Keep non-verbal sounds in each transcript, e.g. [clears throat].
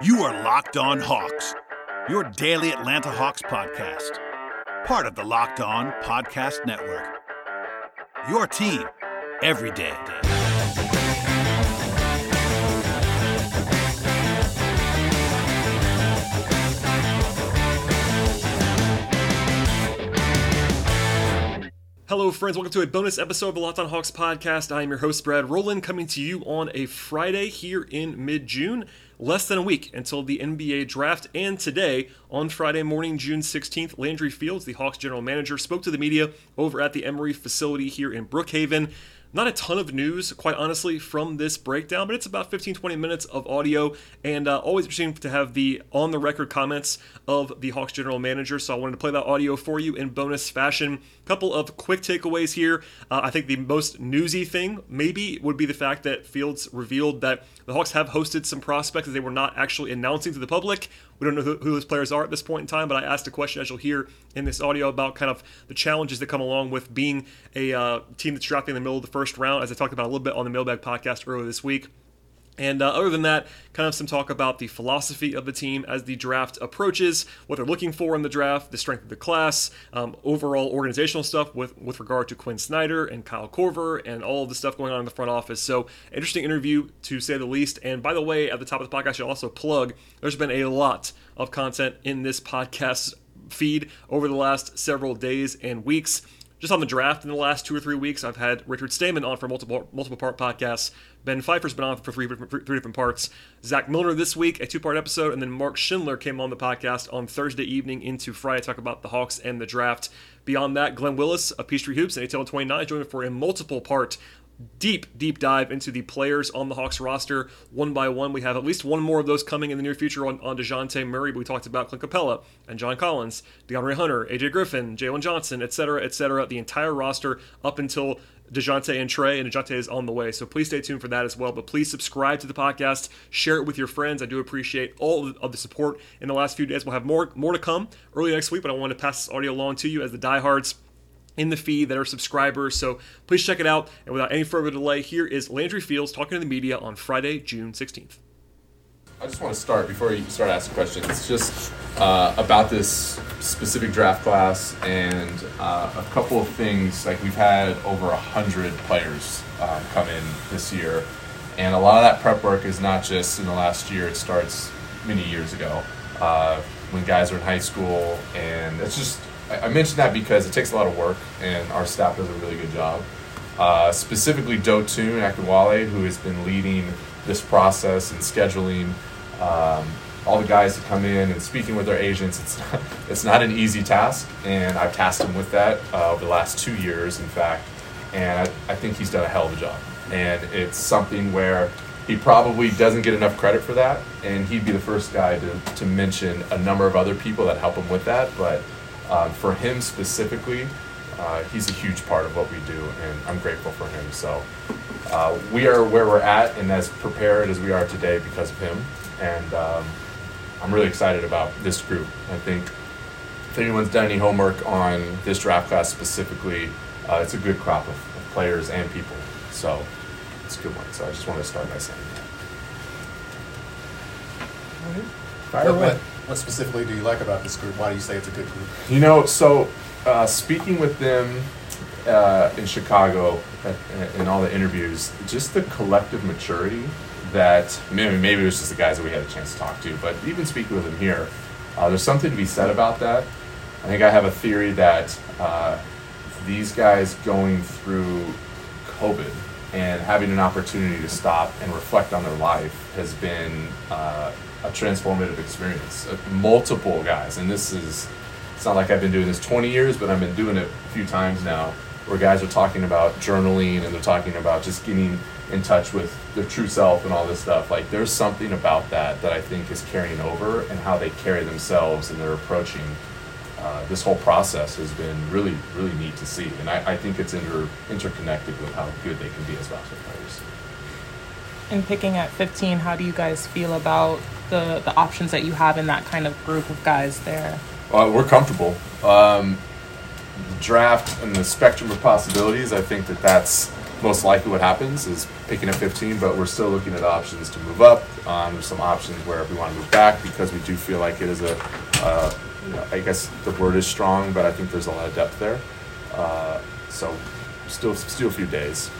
You are Locked On Hawks, your daily Atlanta Hawks podcast, part of the Locked On Podcast Network. Your team every day. Hello, friends. Welcome to a bonus episode of the Locked On Hawks podcast. I am your host, Brad Rowland, coming to you on a Friday here in mid June. Less than a week until the NBA draft, and today, on Friday morning, June 16th, Landry Fields, the Hawks general manager, spoke to the media over at the Emory facility here in Brookhaven. Not a ton of news, quite honestly, from this breakdown, but it's about 15 20 minutes of audio, and uh, always interesting to have the on the record comments of the Hawks general manager. So I wanted to play that audio for you in bonus fashion. Couple of quick takeaways here. Uh, I think the most newsy thing, maybe, would be the fact that Fields revealed that the Hawks have hosted some prospects that they were not actually announcing to the public. We don't know who, who, those players are at this point in time, but I asked a question, as you'll hear in this audio, about kind of the challenges that come along with being a uh, team that's drafting in the middle of the first round, as I talked about a little bit on the Mailbag podcast earlier this week. And uh, other than that, kind of some talk about the philosophy of the team as the draft approaches, what they're looking for in the draft, the strength of the class, um, overall organizational stuff with, with regard to Quinn Snyder and Kyle Korver and all of the stuff going on in the front office. So, interesting interview to say the least. And by the way, at the top of the podcast, I should also plug there's been a lot of content in this podcast feed over the last several days and weeks just on the draft in the last two or three weeks, I've had Richard Stayman on for multiple multiple part podcasts. Ben Pfeifer's been on for three, three different parts. Zach Milner this week, a two part episode, and then Mark Schindler came on the podcast on Thursday evening into Friday, talk about the Hawks and the draft. Beyond that, Glenn Willis of Peachtree Hoops and ATL 29 joined me for a multiple part deep, deep dive into the players on the Hawks roster one by one. We have at least one more of those coming in the near future on, on Dejounte Murray, we talked about Clint Capela and John Collins, De'Andre Hunter, AJ Griffin, Jalen Johnson, etc., etc. The entire roster up until Dejounte and Trey, and Dejounte is on the way. So please stay tuned for that as well. But please subscribe to the podcast, share it with your friends. I do appreciate all of the support in the last few days. We'll have more more to come early next week, but I want to pass this audio along to you as the diehards in the feed that are subscribers. So please check it out. And without any further delay, here is Landry Fields talking to the media on Friday, June 16th. I just want to start before you start asking questions, just uh, about this specific draft class and uh, a couple of things. Like we've had over a hundred players um, come in this year, and a lot of that prep work is not just in the last year. It starts many years ago uh, when guys are in high school, and it's just I, I mention that because it takes a lot of work, and our staff does a really good job. Uh, specifically, Dotun Akinwale, who has been leading this process and scheduling um, all the guys to come in and speaking with their agents. It's not, [laughs] it's not an easy task, and I've tasked him with that uh, over the last two years, in fact. And I, I think he's done a hell of a job. And it's something where he probably doesn't get enough credit for that, and he'd be the first guy to, to mention a number of other people that help him with that. But um, for him specifically, uh, he's a huge part of what we do, and I'm grateful for him. So uh, we are where we're at, and as prepared as we are today because of him. And um, I'm really excited about this group. I think if anyone's done any homework on this draft class specifically, uh, it's a good crop of, of, players and people. So it's a good one. So I just want to start by saying that. Fire away. What, specifically do you like about this group? Why do you say it's a good group? You know, so uh, speaking with them uh, in Chicago in all the interviews, just the collective maturity that maybe, maybe it was just the guys that we had a chance to talk to, but even speaking with them here, uh, there's something to be said about that. I think I have a theory that uh, these guys going through COVID and having an opportunity to stop and reflect on their life has been uh, a transformative experience. Uh, multiple guys, and this is, it's not like I've been doing this 20 years, but I've been doing it a few times now, where guys are talking about journaling and they're talking about just getting in touch with their true self and all this stuff. Like there's something about that that I think is carrying over and how they carry themselves and they're approaching uh, this whole process has been really, really neat to see. And I, I think it's inter, interconnected with how good they can be as basketball players. In picking at 15, how do you guys feel about the, the options that you have in that kind of group of guys there? Uh, we're comfortable. Um, the draft and the spectrum of possibilities, I think that that's most likely what happens is picking at 15, but we're still looking at options to move up. Um, there's some options where if we want to move back because we do feel like it is a, uh, you know, I guess the word is strong, but I think there's a lot of depth there. Uh, so still, still a few days.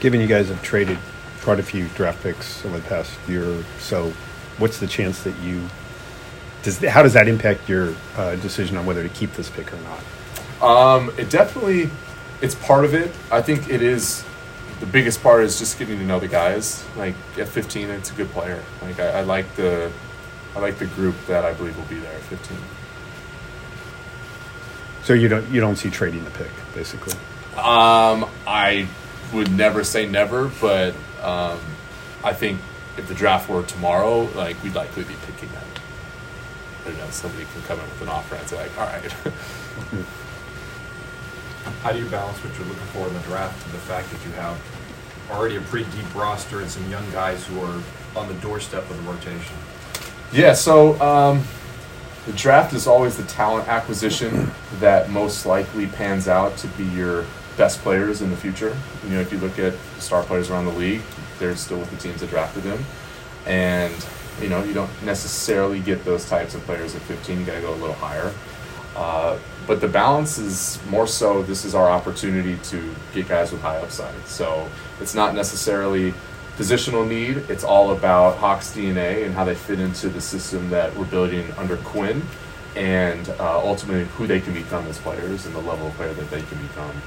Given you guys have traded quite a few draft picks over the past year or so, what's the chance that you does how does that impact your uh, decision on whether to keep this pick or not? Um, it definitely, it's part of it. I think it is. The biggest part is just getting to know the guys. Like at 15, it's a good player. Like I, I like the, I like the group that I believe will be there at 15. So you don't you don't see trading the pick basically. Um, I would never say never, but um, I think if the draft were tomorrow, like we'd likely be picking that. I don't know. Somebody can come in with an offer and say like, all right. [laughs] How do you balance what you're looking for in the draft to the fact that you have already a pretty deep roster and some young guys who are on the doorstep of the rotation? Yeah, so um, the draft is always the talent acquisition that most likely pans out to be your best players in the future. You know, if you look at star players around the league, they're still with the teams that drafted them. And, you know, you don't necessarily get those types of players at 15. You got to go a little higher. Uh, but the balance is more so this is our opportunity to get guys with high upside. So it's not necessarily positional need. It's all about Hawks DNA and how they fit into the system that we're building under Quinn, and uh, ultimately who they can become as players and the level of player that they can become.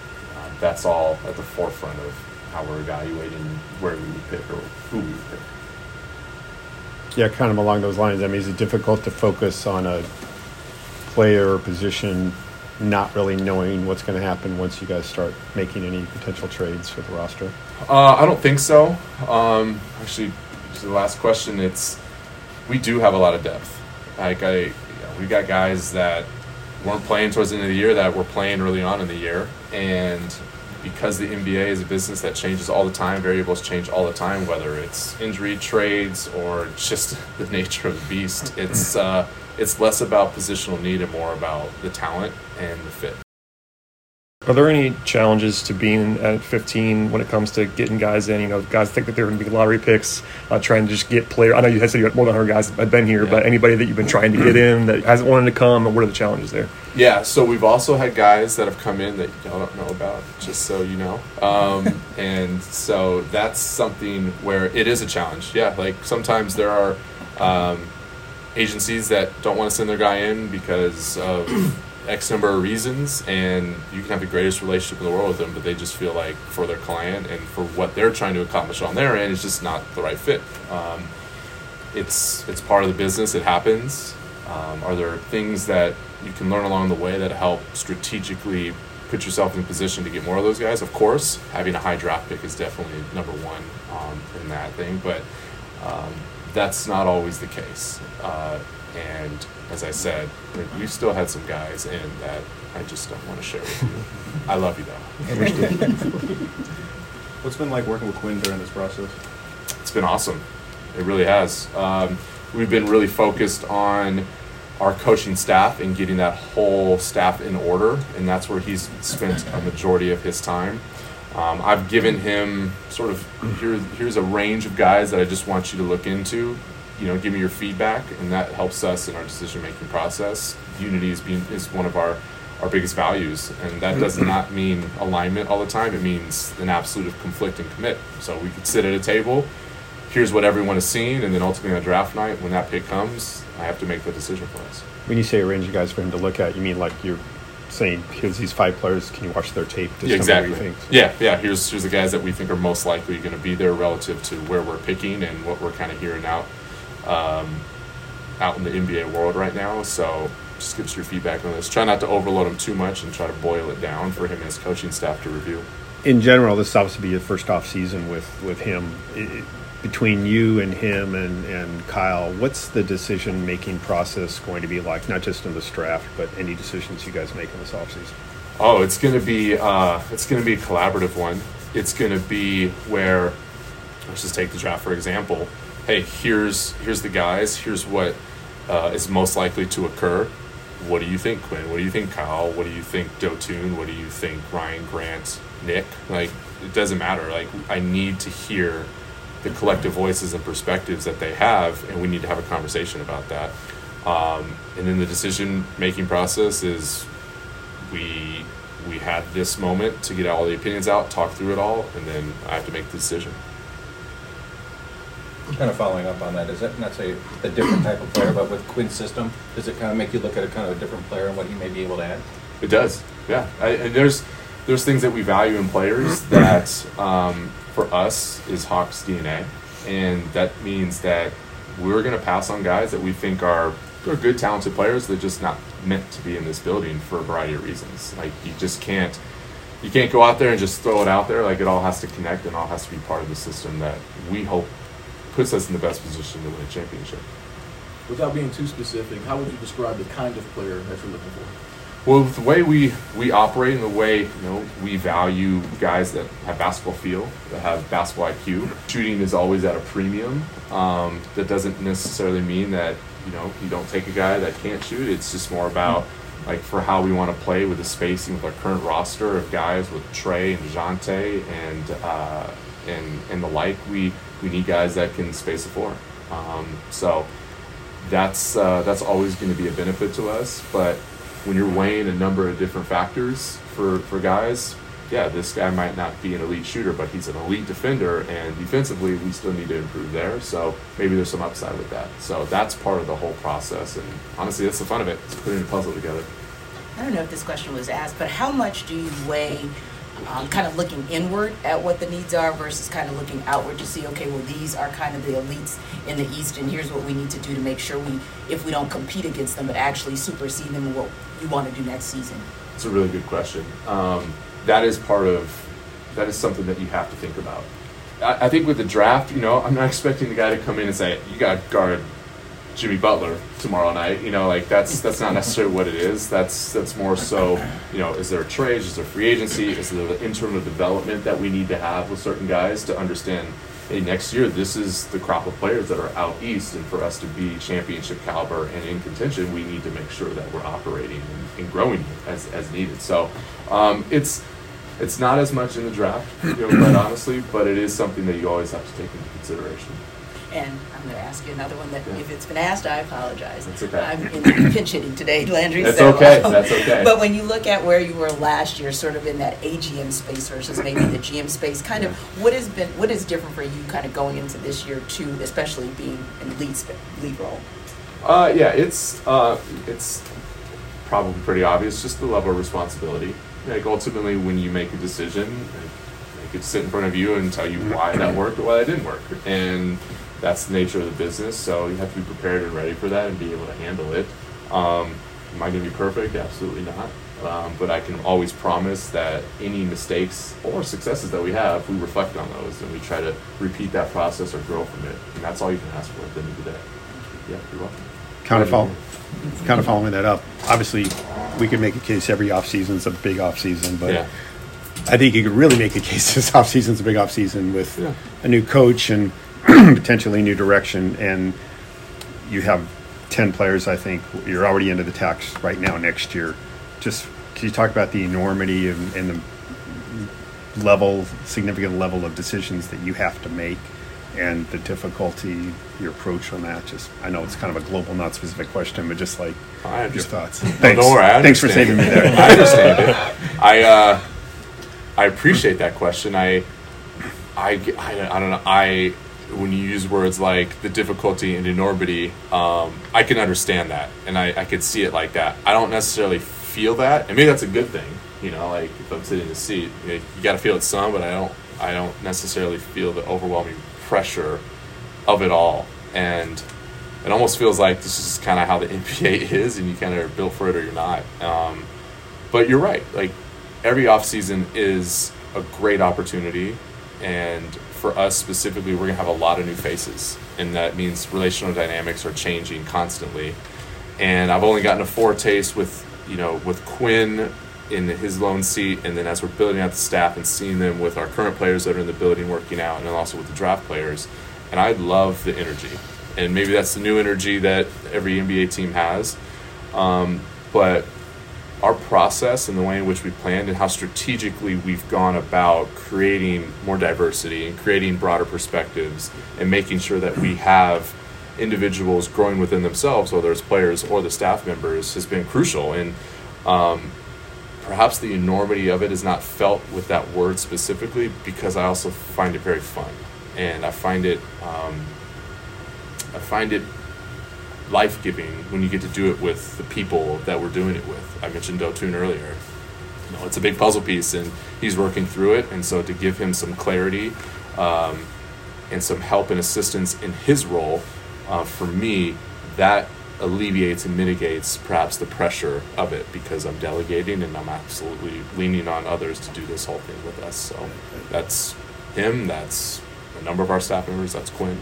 That's all at the forefront of how we're evaluating where we would pick or who we would pick. Yeah, kind of along those lines. I mean, is it difficult to focus on a player or position, not really knowing what's going to happen once you guys start making any potential trades for the roster? Uh, I don't think so. Um, actually, the last question, it's we do have a lot of depth. Like I, you know, we got guys that weren't playing towards the end of the year that were playing early on in the year, and because the NBA is a business that changes all the time, variables change all the time, whether it's injury, trades, or just [laughs] the nature of the beast. It's uh, it's less about positional need and more about the talent and the fit. Are there any challenges to being at 15 when it comes to getting guys in? You know, guys think that they're going to be lottery picks, uh, trying to just get players. I know you had said you had more than 100 guys that have been here, Yeah. but anybody that you've been trying to get in that hasn't wanted to come, and what are the challenges there? Yeah, so we've also had guys that have come in that y'all don't know about, just so you know. Um, [laughs] and so that's something where it is a challenge. Yeah, like sometimes there are um, agencies that don't want to send their guy in because of X number of reasons, and you can have the greatest relationship in the world with them, but they just feel like for their client and for what they're trying to accomplish on their end, it's just not the right fit. Um, it's it's part of the business. It happens. Um, are there things that you can learn along the way that help strategically put yourself in position to get more of those guys? Of course, having a high draft pick is definitely number one um, in that thing, but um, that's not always the case. Uh, and as I said, like, we still had some guys in that I just don't want to share with you. I love you though. [laughs] What's been like working with Quinn during this process? It's been awesome. It really has. Um, we've been really focused on our coaching staff and getting that whole staff in order, and that's where he's spent a majority of his time. Um, I've given him sort of here, here's a range of guys that I just want you to look into. You know, give me your feedback, and that helps us in our decision making process. Unity is being is one of our our biggest values, and that does mm-hmm. not mean alignment all the time. It means an absolute of conflict and commit. So we could sit at a table. Here's what everyone has seen, and then ultimately on draft night, when that pick comes, I have to make the decision for us. When you say arrange range of guys for him to look at, you mean like you're saying, here's these five players, can you watch their tape Yeah, exactly. you? Yeah, yeah. Here's here's the guys that we think are most likely going to be there relative to where we're picking and what we're kind of hearing out um, out in the NBA world right now. So just give us your feedback on this. Try not to overload him too much and try to boil it down for him and his coaching staff to review. in general, this is obviously be your first off season with with him. I- I- between you and him and, and Kyle, what's the decision making process going to be like? Not just in this draft, but any decisions you guys make in this offseason? Oh, it's going to be uh, it's going to be a collaborative one. It's going to be where let's just take the draft for example. Hey, here's here's the guys. Here's what uh, is most likely to occur. What do you think, Quinn? What do you think, Kyle? What do you think, Dotun? What do you think, Ryan Grant, Nick? Like, it doesn't matter. Like I need to hear the collective voices and perspectives that they have, and we need to have a conversation about that. Um, and then the decision making process is we we had this moment to get all the opinions out, talk through it all, and then I have to make the decision. Kind of following up on that, is that not say a different type of player, but with Quinn's system, does it kind of make you look at a kind of a different player and what he may be able to add? It does, yeah. I, and there's there's things that we value in players [clears throat] that um, for us is Hawks DNA, and that means that we're going to pass on guys that we think are are good, talented players that are just not meant to be in this building for a variety of reasons. Like you just can't you can't go out there and just throw it out there. Like it all has to connect and all has to be part of the system that we hope puts us in the best position to win a championship. Without being too specific, how would you describe the kind of player that you're looking for? Well, the way we, we operate and the way you know we value guys that have basketball feel, that have basketball IQ. Shooting is always at a premium. Um, that doesn't necessarily mean that you know you don't take a guy that can't shoot. It's just more about like for how we want to play with the spacing with our current roster of guys with Trey and Jante and uh, and and the like. We we need guys that can space the floor. Um, so that's uh, that's always going to be a benefit to us. But when you're weighing a number of different factors for for guys, yeah, this guy might not be an elite shooter, but he's an elite defender, and defensively, we still need to improve there. So maybe there's some upside with that. So that's part of the whole process, and honestly, that's the fun of it. It's putting a puzzle together. I don't know if this question was asked, but how much do you weigh um, kind of looking inward at what the needs are versus kind of looking outward to see, okay, well, these are kind of the elites in the East, and here's what we need to do to make sure we, if we don't compete against them, but actually supersede them in what you want to do next season? It's a really good question. Um, that is part of, that is something that you have to think about. I, I think with the draft, you know, I'm not [laughs] expecting the guy to come in and say, you got to guard Jimmy Butler tomorrow night. You know, like that's that's not necessarily what it is. That's that's more so, you know, is there a trade? Is there free agency? Is there the internal development that we need to have with certain guys to understand? Hey, next year this is the crop of players that are out east, and for us to be championship caliber and in contention, we need to make sure that we're operating and, and growing as as needed. So, um, it's it's not as much in the draft, you know, quite honestly, but it is something that you always have to take into consideration. And I'm going to ask you another one that, if it's been asked, I apologize. That's okay. I'm in pinch hitting today, Landry. That's so, okay. um, That's okay. But when you look at where you were last year, sort of in that AGM space versus maybe the GM space, kind of what has been what is different for you, kind of going into this year too, especially being in lead sp- lead role. Uh, yeah, it's uh, it's probably pretty obvious. Just the level of responsibility. Like ultimately, when you make a decision, I could sit in front of you and tell you why that worked or why that didn't work, and that's the nature of the business. So you have to be prepared and ready for that and be able to handle it. Um, am I going to be perfect? Absolutely not. Um, but I can always promise that any mistakes or successes that we have, we reflect on those and we try to repeat that process or grow from it. And that's all you can ask for at the end of the day. Yeah, you're welcome. Kind of, follow, kind of following that up. Obviously, we could make a case every offseason is a big offseason, but Yeah. I think you could really make a case [laughs] this offseason is a big offseason with Yeah. a new coach and [clears throat] potentially new direction. And you have 10 players, I think. You're already into the tax right now next year. Just can you talk about the enormity and, and the level, significant level of decisions that you have to make and the difficulty, your approach on that? Just, I know it's kind of a global, not specific question, but just like I your thoughts. Thanks. worry, I Thanks for saving me there. I understand it. I uh, I appreciate that question. I I I don't know. I when you use words like the difficulty and enormity, um, I can understand that, and I, I could see it like that. I don't necessarily feel that, and maybe that's a good thing. You know, like if I'm sitting in the seat, you, you got to feel it some, but I don't. I don't necessarily feel the overwhelming pressure of it all, and it almost feels like this is kind of how the [laughs] NBA is, and you kind of are built for it or you're not. Um, but you're right. Like every offseason is a great opportunity, and for us specifically, we're gonna have a lot of new faces, and that means relational dynamics are changing constantly. And I've only gotten a foretaste with you know with Quinn in his lone seat, and then as we're building out the staff and seeing them with our current players that are in the building working out, and then also with the draft players. And I love the energy, and maybe that's the new energy that every NBA team has. Um, but our process and the way in which we planned and how strategically we've gone about creating more diversity and creating broader perspectives and making sure that we have individuals growing within themselves, whether it's players or the staff members, has been crucial. And um, perhaps the enormity of it is not felt with that word specifically because I also find it very fun. And I find it, um, I find it life giving when you get to do it with the people that we're doing it with. I mentioned Dotun earlier. You know, it's a big puzzle piece, and he's working through it. And so to give him some clarity um, and some help and assistance in his role, uh, for me, that alleviates and mitigates perhaps the pressure of it because I'm delegating and I'm absolutely leaning on others to do this whole thing with us. So that's him. That's a number of our staff members. That's Quinn.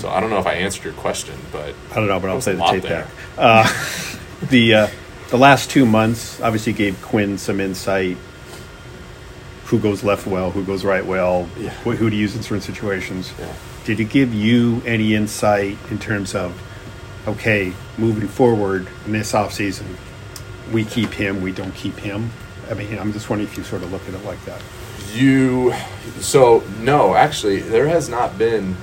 So I don't know if I answered your question, but I don't know, but I'll play the tape there. back. Uh, [laughs] the uh, the last two months obviously gave Quinn some insight. Who goes left well? Who goes right well? Yeah. Wh- Who to use in certain situations? Yeah. Did it give you any insight in terms of, okay, moving forward in this offseason, we keep him, we don't keep him? I mean, I'm just wondering if you sort of look at it like that. You so no, actually, there has not been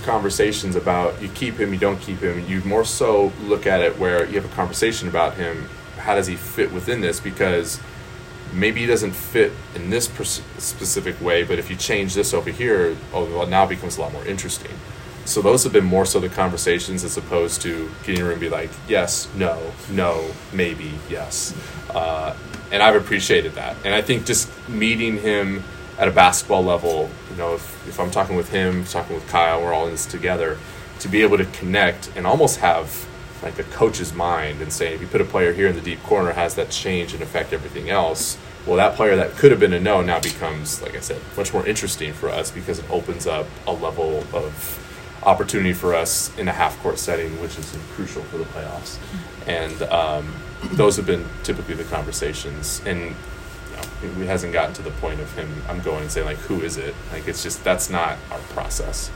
conversations about you keep him, you don't keep him. You more so look at it where you have a conversation about him. How does he fit within this? Because maybe he doesn't fit in this specific way, but if you change this over here, oh, well, now it becomes a lot more interesting. So those have been more so the conversations as opposed to getting room and be like, yes, no, no, maybe, yes. Uh, and I've appreciated that. And I think just meeting him at a basketball level, you know, if, if I'm talking with him, talking with Kyle, we're all in this together, to be able to connect and almost have like a coach's mind and say, if you put a player here in the deep corner, has that change and affect everything else? Well, that player that could have been a no now becomes, like I said, much more interesting for us because it opens up a level of opportunity for us in a half court setting, which is crucial for the playoffs. And um, those have been typically the conversations. And it hasn't gotten to the point of him. I'm going and saying like, who is it? Like it's just that's not our process.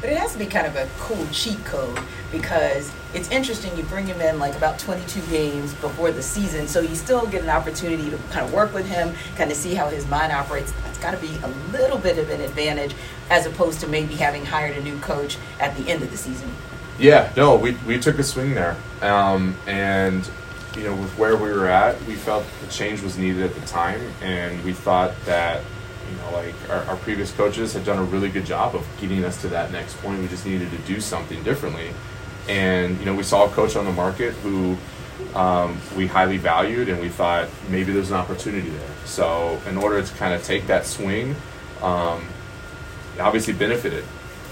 But it has to be kind of a cool cheat code because it's interesting. You bring him in like about 22 games before the season, so you still get an opportunity to kind of work with him, kind of see how his mind operates. That's got to be a little bit of an advantage as opposed to maybe having hired a new coach at the end of the season. Yeah, no, we, we took a swing there. Um, and, you know, with where we were at, we felt the change was needed at the time. And we thought that, you know, like our, our previous coaches had done a really good job of getting us to that next point. We just needed to do something differently. And, you know, we saw a coach on the market who um, we highly valued and we thought maybe there's an opportunity there. So, in order to kind of take that swing, um, obviously benefited.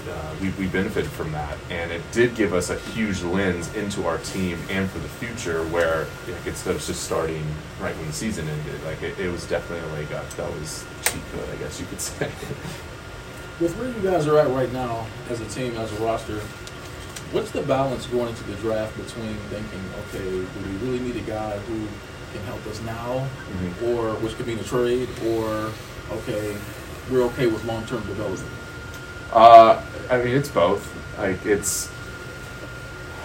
Uh, we, we benefited from that, and it did give us a huge lens into our team and for the future. Where like, instead of just starting right when the season ended, like it, it was definitely a leg up. That was cheat code, I guess you could [laughs] say. With where you guys are at right now as a team, as a roster, what's the balance going into the draft between thinking, okay, do we really need a guy who can help us now, Mhm. or which could mean a trade, or okay, we're okay with long-term development? Uh, I mean, it's both. Like it's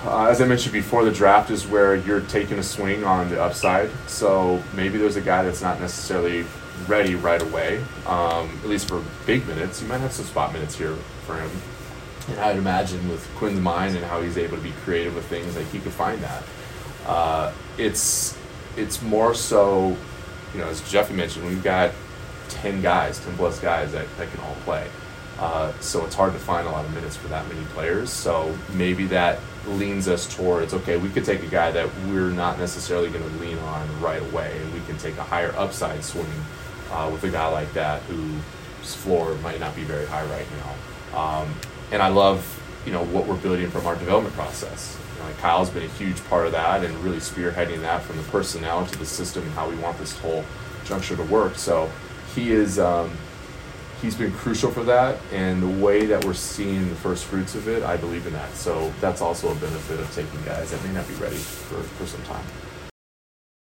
uh, as I mentioned before, the draft is where you're taking a swing on the upside. So maybe there's a guy that's not necessarily ready right away, um, at least for big minutes. You might have some spot minutes here for him. And I'd imagine with Quinn's mind and how he's able to be creative with things, like he could find that. Uh, it's it's more so, you know, as Jeffy mentioned, we've got ten guys, ten plus guys that, that can all play. Uh, so it's hard to find a lot of minutes for that many players. So maybe that leans us towards okay, we could take a guy that we're not necessarily going to lean on right away, and we can take a higher upside swing uh, with a guy like that whose floor might not be very high right now. Um, and I love you know what we're building from our development process. You know, like Kyle's been a huge part of that and really spearheading that from the personnel to the system and how we want this whole juncture to work. So he is. Um, he's been crucial for that and the way that we're seeing the first fruits of it i believe in that. So that's also a benefit of taking guys that may not be ready for, for some time